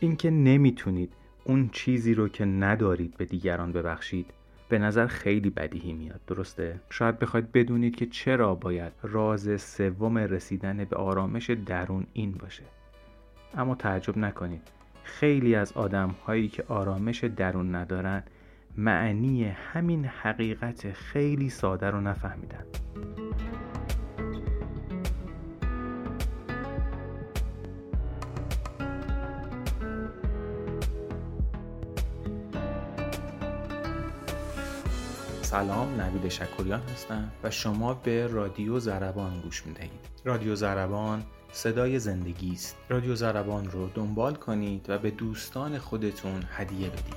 اینکه نمی‌تونید اون چیزی رو که ندارید به دیگران ببخشید به نظر خیلی بدیهی میاد درسته؟ شاید بخواید بدونید که چرا باید راز سوم رسیدن به آرامش درون این باشه. اما تعجب نکنید خیلی از آدم هایی که آرامش درون ندارن معنی همین حقیقت خیلی ساده رو نفهمیدن. سلام نوید شکریان هستم و شما به رادیو زربان گوش می‌دهید. رادیو زربان صدای زندگی است. رادیو زربان رو دنبال کنید و به دوستان خودتون هدیه بدید.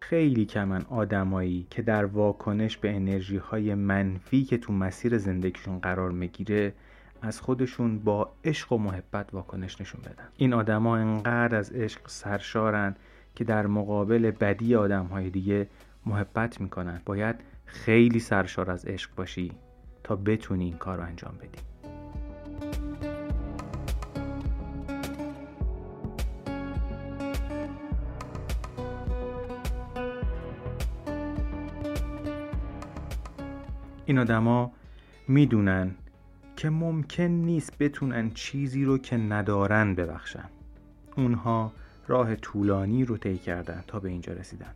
خیلی کمن آدمایی که در واکنش به انرژی های منفی که تو مسیر زندگیشون قرار می‌گیره از خودشون با عشق و محبت واکنش نشون بدن. این آدما انقدر از عشق سرشارن که در مقابل بدی آدم های دیگه محبت می‌کنن. باید خیلی سرشار از عشق باشی تا بتونی این کار رو انجام بدی. این آدما می‌دونن که ممکن نیست بتونن چیزی رو که ندارن ببخشن. اونها راه طولانی رو طی کردن تا به اینجا رسیدن.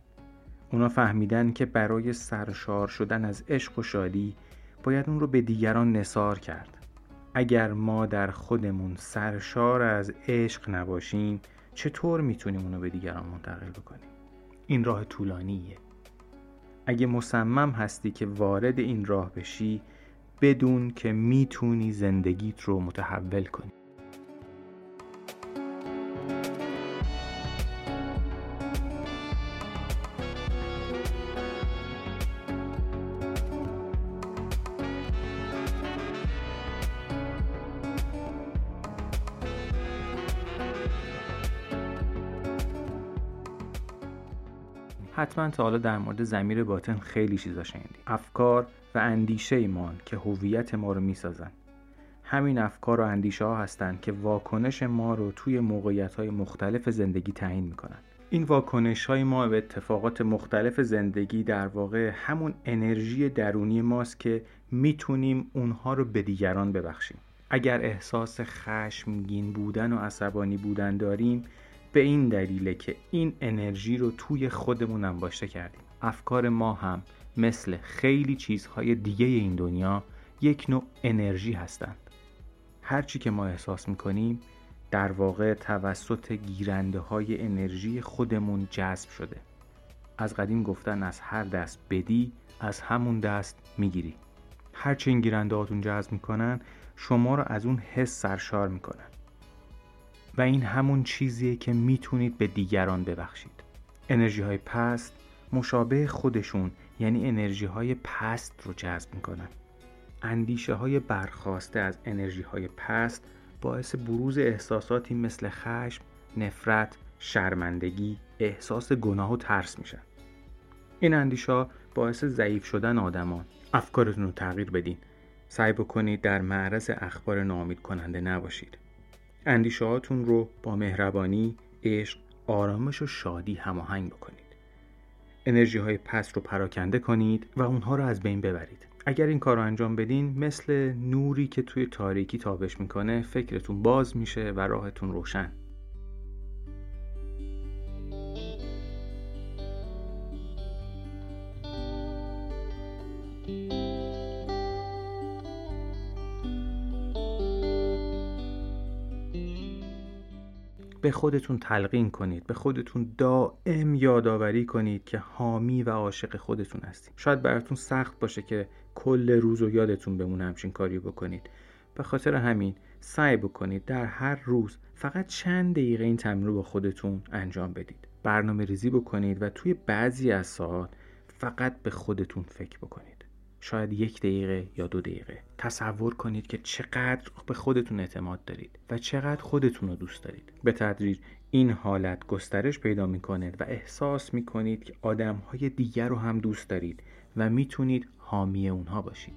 اونا فهمیدن که برای سرشار شدن از عشق و شادی باید اون رو به دیگران نصار کرد. اگر ما در خودمون سرشار از عشق نباشیم چطور می‌تونیم اونو به دیگران منتقل بکنیم؟ این راه طولانیه. اگه مصمم هستی که وارد این راه بشی بدون که می‌تونی زندگیت رو متحول کنی. حتما تا حالا در مورد زمیر باطن خیلی چیزا شنیدی. افکار و اندیشه ایمان که هویت ما رو می‌سازن. همین افکار و اندیشه ها هستند که واکنش ما رو توی موقعیت های مختلف زندگی تعیین می‌کنن. این واکنش های ما به اتفاقات مختلف زندگی در واقع همون انرژی درونی ماست که می‌تونیم اونها رو به دیگران ببخشیم. اگر احساس خشمگین بودن و عصبانی بودن داریم به این دلیله که این انرژی رو توی خودمون انباشته کردیم. افکار ما هم مثل خیلی چیزهای دیگه این دنیا یک نوع انرژی هستند. هرچی که ما احساس می‌کنیم در واقع توسط گیرنده های انرژی خودمون جذب شده. از قدیم گفتن از هر دست بدی از همون دست می‌گیری. هرچی این گیرنده هاتون جذب می‌کنن شما رو از اون حس سرشار می‌کنن. و این همون چیزیه که می‌تونید به دیگران ببخشید. انرژی های پست مشابه خودشون یعنی انرژی های پست رو جذب می‌کنن. اندیشه های برخواسته از انرژی های پست باعث بروز احساساتی مثل خشم، نفرت، شرمندگی، احساس گناه و ترس میشن. این اندیشه ها باعث ضعیف شدن آدمان. افکارتون رو تغییر بدین. سعی بکنید در معرض اخبار نامید کننده نباشید. اندیشه هاتون رو با مهربانی، عشق، آرامش و شادی هماهنگ بکنید. انرژی های پس رو پراکنده کنید و اونها رو از بین ببرید. اگر این کار رو انجام بدین مثل نوری که توی تاریکی تابش می‌کنه فکرتون باز میشه و راهتون روشن. خودتون تلقین کنید به خودتون دائم یادآوری کنید که حامی و عاشق خودتون هستید شاید براتون سخت باشه که کل روز و یادتون بمونه همچین کاری بکنید. به خاطر همین سعی بکنید در هر روز فقط چند دقیقه این تمرین رو با خودتون انجام بدید. برنامه ریزی بکنید و توی بعضی از ساعات فقط به خودتون فکر بکنید. شاید یک دقیقه یا دو دقیقه. تصور کنید که چقدر به خودتون اعتماد دارید و چقدر خودتون رو دوست دارید. به تدریج این حالت گسترش پیدا می‌کنه و احساس می‌کنید که آدم های دیگر رو هم دوست دارید و می‌تونید حامی اونها باشید.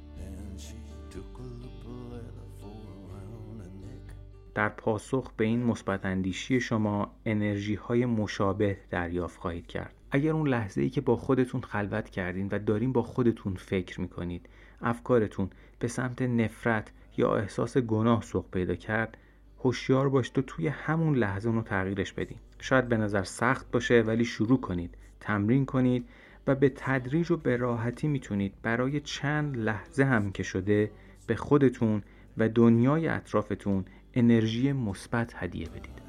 در پاسخ به این مثبت اندیشی شما انرژی های مشابه دریافت خواهید کرد. اگر اون لحظه ای که با خودتون خلوت کردین و دارین با خودتون فکر می‌کنید افکارتون به سمت نفرت یا احساس گناه سوق پیدا کرد هوشیار باشید و توی همون لحظه اونو تغییرش بدین. شاید به نظر سخت باشه ولی شروع کنید تمرین کنید و به تدریج و به راحتی می‌تونید برای چند لحظه هم که شده به خودتون و دنیای اطرافتون انرژی مثبت هدیه بدید.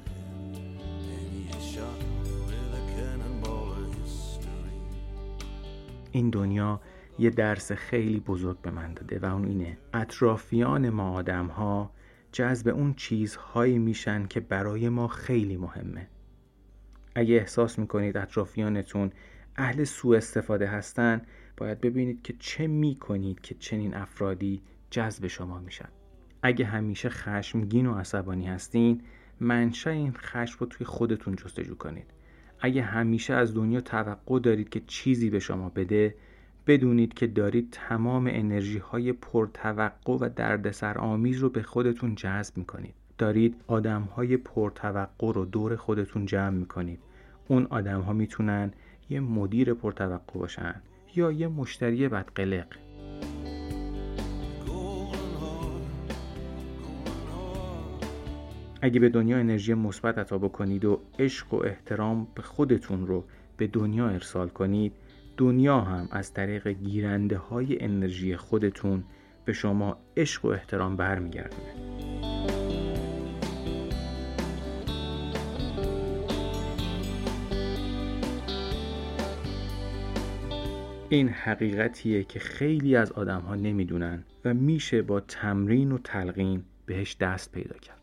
این دنیا یه درس خیلی بزرگ به من داده و اون اینه. اطرافیان ما آدم ها جذب اون چیزهایی میشن که برای ما خیلی مهمه. اگه احساس می‌کنید اطرافیانتون اهل سوء استفاده هستن باید ببینید که چه می‌کنید که چنین افرادی جذب شما میشن. اگه همیشه خشمگین و عصبانی هستین منشأ این خشم رو توی خودتون جستجو کنید. اگه همیشه از دنیا توقع دارید که چیزی به شما بده بدونید که دارید تمام انرژی های پرتوقع و دردسر آمیز رو به خودتون جذب می‌کنید. دارید آدم های پرتوقع رو دور خودتون جمع می‌کنید. اون آدم ها می‌تونن یه مدیر پرتوقع باشن یا یه مشتری بدقلق. اگه به دنیا انرژی مثبت عطا بکنید و عشق و احترام به خودتون رو به دنیا ارسال کنید دنیا هم از طریق گیرنده های انرژی خودتون به شما عشق و احترام برمیگردونه. این حقیقتیه که خیلی از آدم ها نمی‌دونن و میشه با تمرین و تلقین بهش دست پیدا کرد.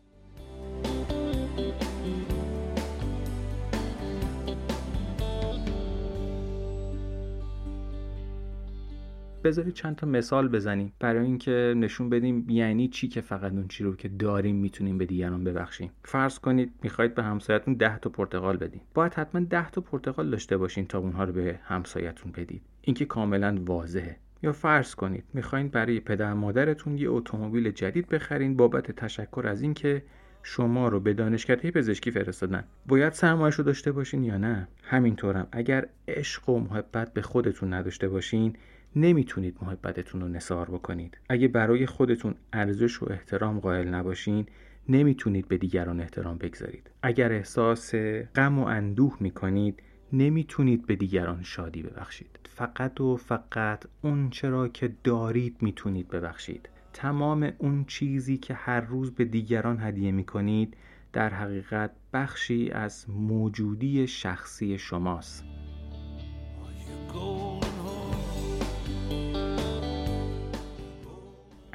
بذارید چند تا مثال بزنیم برای اینکه نشون بدیم یعنی چی که فقط اون چی رو که داریم می‌تونیم به دیگران ببخشیم. فرض کنید می‌خواید به همسایتون 10 تا پرتقال بدین. باید حتما 10 تا پرتقال داشته باشین تا اونها رو به همسایتون بدید. اینکه کاملا واضحه. یا فرض کنید می‌خواین برای پدر مادرتون یه اتومبیل جدید بخرین بابت تشکر از اینکه شما رو به دانشکده پزشکی فرستادن. باید سرمایش رو داشته باشین یا نه؟ همینطورم. اگر عشق و محبت به خودتون نداشته باشین نمی‌تونید محبتتون رو نصار بکنید. اگه برای خودتون ارزش و احترام قائل نباشین نمی‌تونید به دیگران احترام بگذارید. اگر احساس غم و اندوه می‌کنید نمی‌تونید به دیگران شادی ببخشید. فقط و فقط اون چرا که دارید می‌تونید ببخشید. تمام اون چیزی که هر روز به دیگران هدیه می‌کنید در حقیقت بخشی از موجودی شخصی شماست.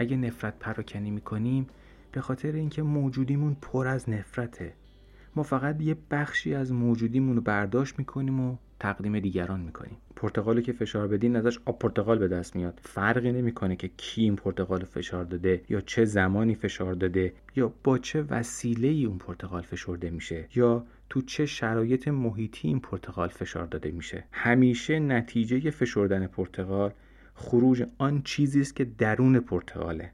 اگه نفرت پراکنی می‌کنیم به خاطر اینکه موجودیمون پر از نفرته. ما فقط یه بخشی از موجودیمون رو برداشت می‌کنیم و تقدیم دیگران می‌کنیم. پرتقالی که فشار بدین ازش آب پرتقال به دست میاد. فرقی نمی‌کنه که کی این پرتقال فشار داده یا چه زمانی فشار داده یا با چه وسیله ای اون پرتقال فشرده میشه یا تو چه شرایط محیطی این پرتقال فشار داده میشه. همیشه نتیجه فشردن پرتقال خروج آن چیزی است که درون پرتقاله.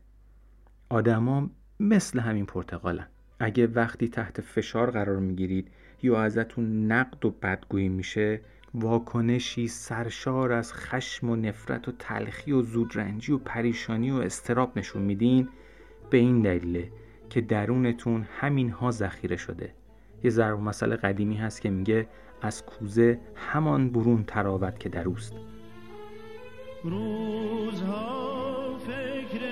آدما مثل همین پرتقالن. اگه وقتی تحت فشار قرار می‌گیرید یا ازتون نقد و بدگویی میشه واکنشی سرشار از خشم و نفرت و تلخی و زودرنجی و پریشانی و استراب نشون میدین به این دلیله که درونتون همین ها ذخیره شده. یه ضرب مسئله قدیمی هست که میگه از کوزه همان برون تراوت که در اوست. روزها فکر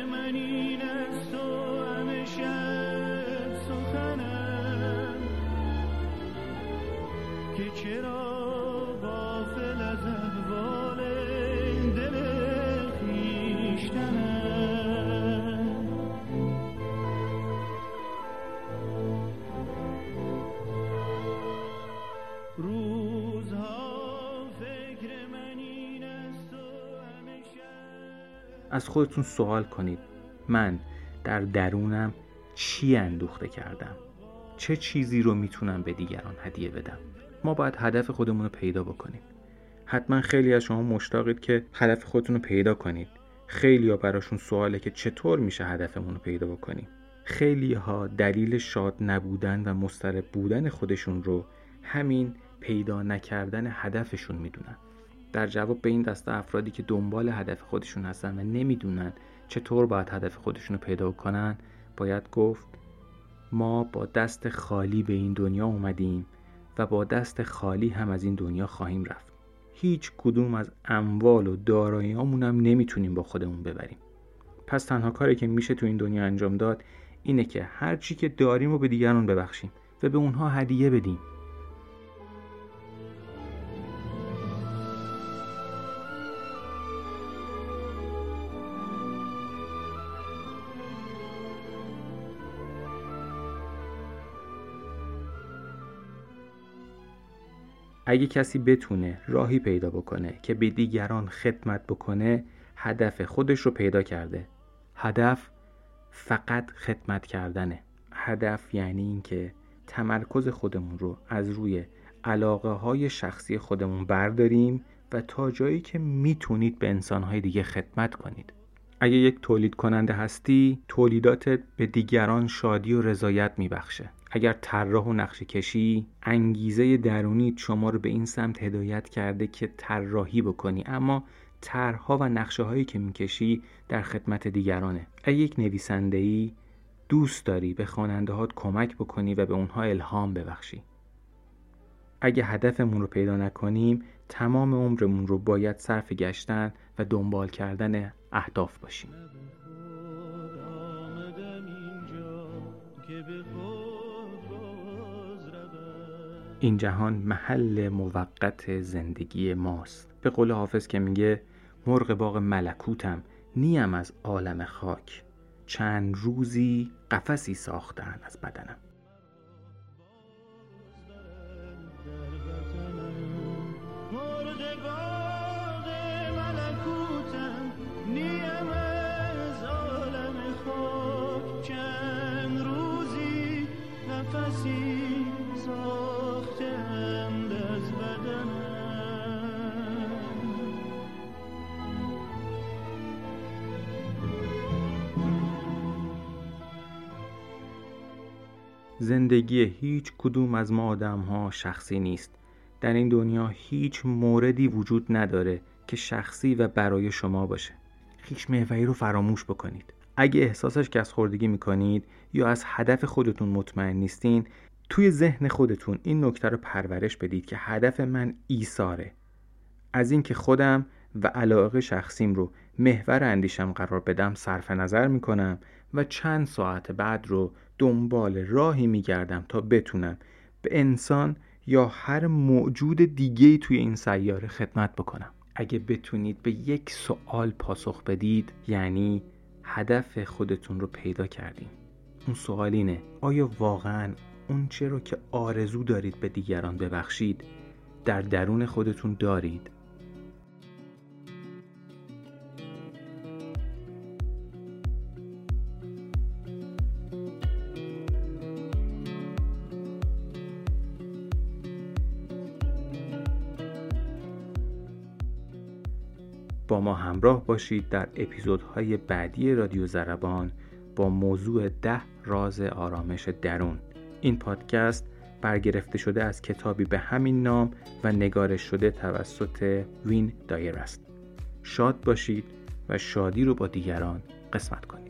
از خودتون سوال کنید. من در درونم چی اندوخته کردم؟ چه چیزی رو می‌تونم به دیگران هدیه بدم؟ ما باید هدف خودمون رو پیدا بکنیم. حتما خیلی از شما مشتاقید که هدف خودتون رو پیدا کنید. خیلی ها براشون سواله که چطور میشه هدفمون رو پیدا بکنیم. خیلی ها دلیل شاد نبودن و مسترب بودن خودشون رو همین پیدا نکردن هدفشون می‌دونن. در جواب به این دسته افرادی که دنبال هدف خودشون هستن و نمی‌دونن چطور باید هدف خودشون رو پیدا کنن باید گفت ما با دست خالی به این دنیا اومدیم و با دست خالی هم از این دنیا خواهیم رفت. هیچ کدوم از اموال و داراییامون هم نمی‌تونیم با خودمون ببریم. پس تنها کاری که میشه تو این دنیا انجام داد اینه که هر چی که داریم رو به دیگران ببخشیم و به اونها هدیه بدیم. اگه کسی بتونه راهی پیدا بکنه که به دیگران خدمت بکنه هدف خودش رو پیدا کرده. هدف فقط خدمت کردنه. هدف یعنی اینکه تمرکز خودمون رو از روی علاقه های شخصی خودمون برداریم و تا جایی که می‌تونید به انسانهای دیگه خدمت کنید. اگه یک تولید کننده هستی تولیداتت به دیگران شادی و رضایت میبخشه. اگر طراح و نقشه کشی انگیزه درونی شما رو به این سمت هدایت کرده که طراحی بکنی. اما طرحها و نقشه هایی که می‌کشی در خدمت دیگرانه. اگر یک نویسنده ای دوست داری به خواننده هات کمک بکنی و به اونها الهام ببخشی. اگه هدفمون رو پیدا نکنیم تمام عمرمون رو باید صرف گشتن و دنبال کردن اهداف باشیم. این جهان محل موقت زندگی ماست. به قول حافظ که میگه مرغ باغ ملکوتم نیم از عالم خاک. چند روزی قفسی ساختن از بدنم. زندگی هیچ کدوم از ما آدم ها شخصی نیست. در این دنیا هیچ موردی وجود نداره که شخصی و برای شما باشه. هیچ محوری رو فراموش بکنید. اگه احساسش کس خوردگی می‌کنید یا از هدف خودتون مطمئن نیستین توی ذهن خودتون این نکته رو پرورش بدید که هدف من ایثاره. از اینکه خودم و علاقه شخصیم رو محور اندیشم قرار بدم صرف نظر می‌کنم و چند ساعت بعد رو دنبال راهی میگردم تا بتونم به انسان یا هر موجود دیگه توی این سیاره خدمت بکنم. اگه بتونید به یک سوال پاسخ بدید یعنی هدف خودتون رو پیدا کردیم اون سوال اینه آیا واقعا اون چه رو که آرزو دارید به دیگران ببخشید در درون خودتون دارید؟ با ما همراه باشید در اپیزودهای بعدی رادیو زربان با موضوع ده راز آرامش درون. این پادکست برگرفته شده از کتابی به همین نام و نگارش شده توسط وین دایر است. شاد باشید و شادی رو با دیگران قسمت کنید.